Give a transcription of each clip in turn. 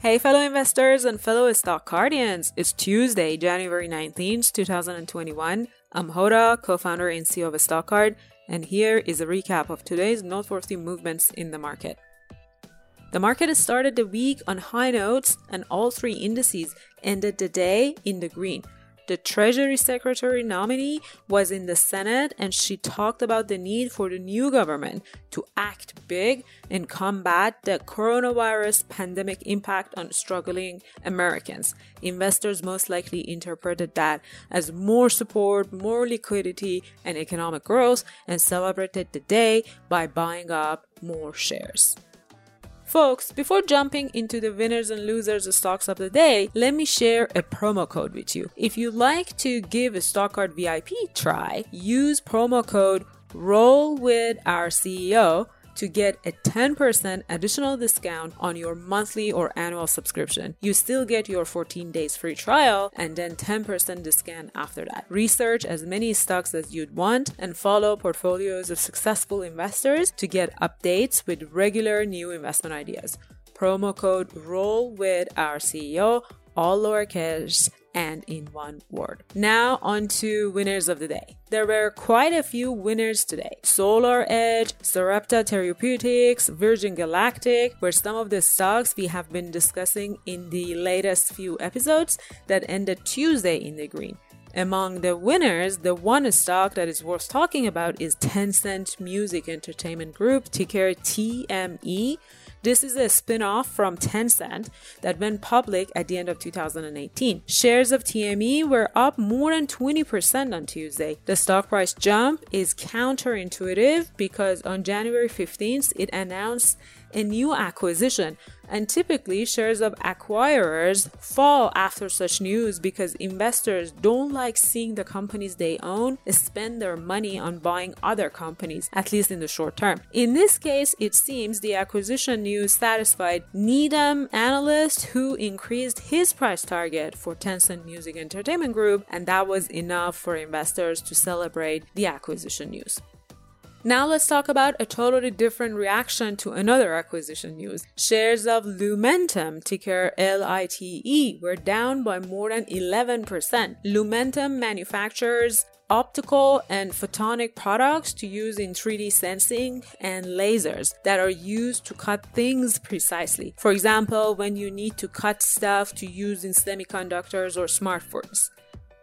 Hey, fellow investors and fellow stock guardians. It's Tuesday, January 19th, 2021. I'm Hoda, co founder and CEO of StockCard, and here is a recap of today's noteworthy movements in the market. The market has started the week on high notes, and all three indices ended the day in the green. The Treasury Secretary nominee was in the Senate and she talked about the need for the new government to act big and combat the coronavirus pandemic impact on struggling Americans. Investors most likely interpreted that as more support, more liquidity, and economic growth and celebrated the day by buying up more shares. Folks, before jumping into the winners and losers stocks of the day, let me share a promo code with you. If you'd like to give a StockCard VIP try, use promo code ROLL with our CEO to get a 10% additional discount on your monthly or annual subscription. You still get your 14 days free trial and then 10% discount after that. Research as many stocks as you'd want and follow portfolios of successful investors to get updates with regular new investment ideas. Promo code ROLL with our CEO, all lowercase and in one word. Now, on to winners of the day. There were quite a few winners today. Solar Edge, Sarepta Therapeutics, Virgin Galactic were some of the stocks we have been discussing in the latest few episodes that ended Tuesday in the green. Among the winners, the one stock that is worth talking about is Tencent Music Entertainment Group, ticker TME this is a spin off from Tencent that went public at the end of 2018. Shares of TME were up more than 20% on Tuesday. The stock price jump is counterintuitive because on January 15th, it announced a new acquisition. And typically, shares of acquirers fall after such news because investors don't like seeing the companies they own spend their money on buying other companies, at least in the short term. In this case, it seems the acquisition news satisfied Needham analyst who increased his price target for Tencent Music Entertainment Group, and that was enough for investors to celebrate the acquisition news. Now let's talk about a totally different reaction to another acquisition news. Shares of Lumentum, ticker LITE, were down by more than 11%. Lumentum manufactures optical and photonic products to use in 3D sensing and lasers that are used to cut things precisely. For example, when you need to cut stuff to use in semiconductors or smartphones.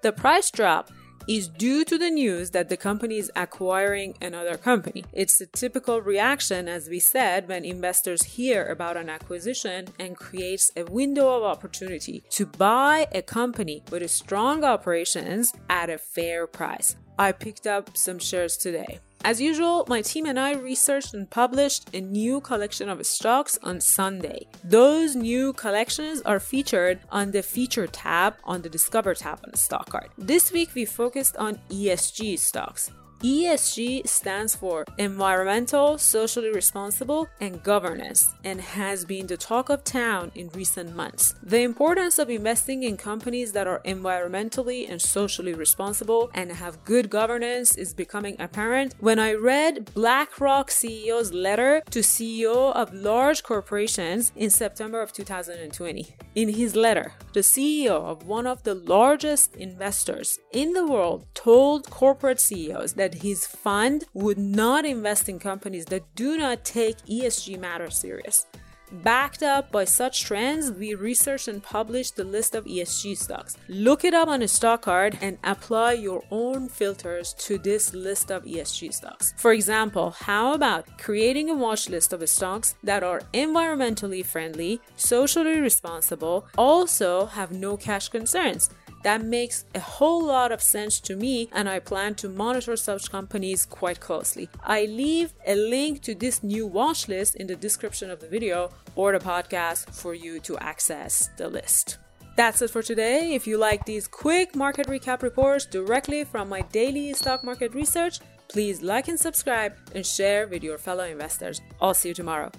The price drop is due to the news that the company is acquiring another company. It's a typical reaction, as we said, when investors hear about an acquisition and creates a window of opportunity to buy a company with strong operations at a fair price. I picked up some shares today. As usual, my team and I researched and published a new collection of stocks on Sunday. Those new collections are featured on the Feature tab on the Discover tab on the stock card. This week we focused on ESG stocks. ESG stands for environmental, socially responsible, and governance, and has been the talk of town in recent months. The importance of investing in companies that are environmentally and socially responsible and have good governance is becoming apparent when I read BlackRock CEO's letter to CEO of large corporations in September of 2020. In his letter, the CEO of one of the largest investors in the world told corporate CEOs that his fund would not invest in companies that do not take ESG matters serious. Backed up by such trends, we researched and published the list of ESG stocks. Look it up on a stock card and apply your own filters to this list of ESG stocks. For example, how about creating a watch list of stocks that are environmentally friendly, socially responsible, also have no cash concerns? That makes a whole lot of sense to me, and I plan to monitor such companies quite closely. I leave a link to this new watch list in the description of the video or the podcast for you to access the list. That's it for today. If you like these quick market recap reports directly from my daily stock market research, please like and subscribe and share with your fellow investors. I'll see you tomorrow.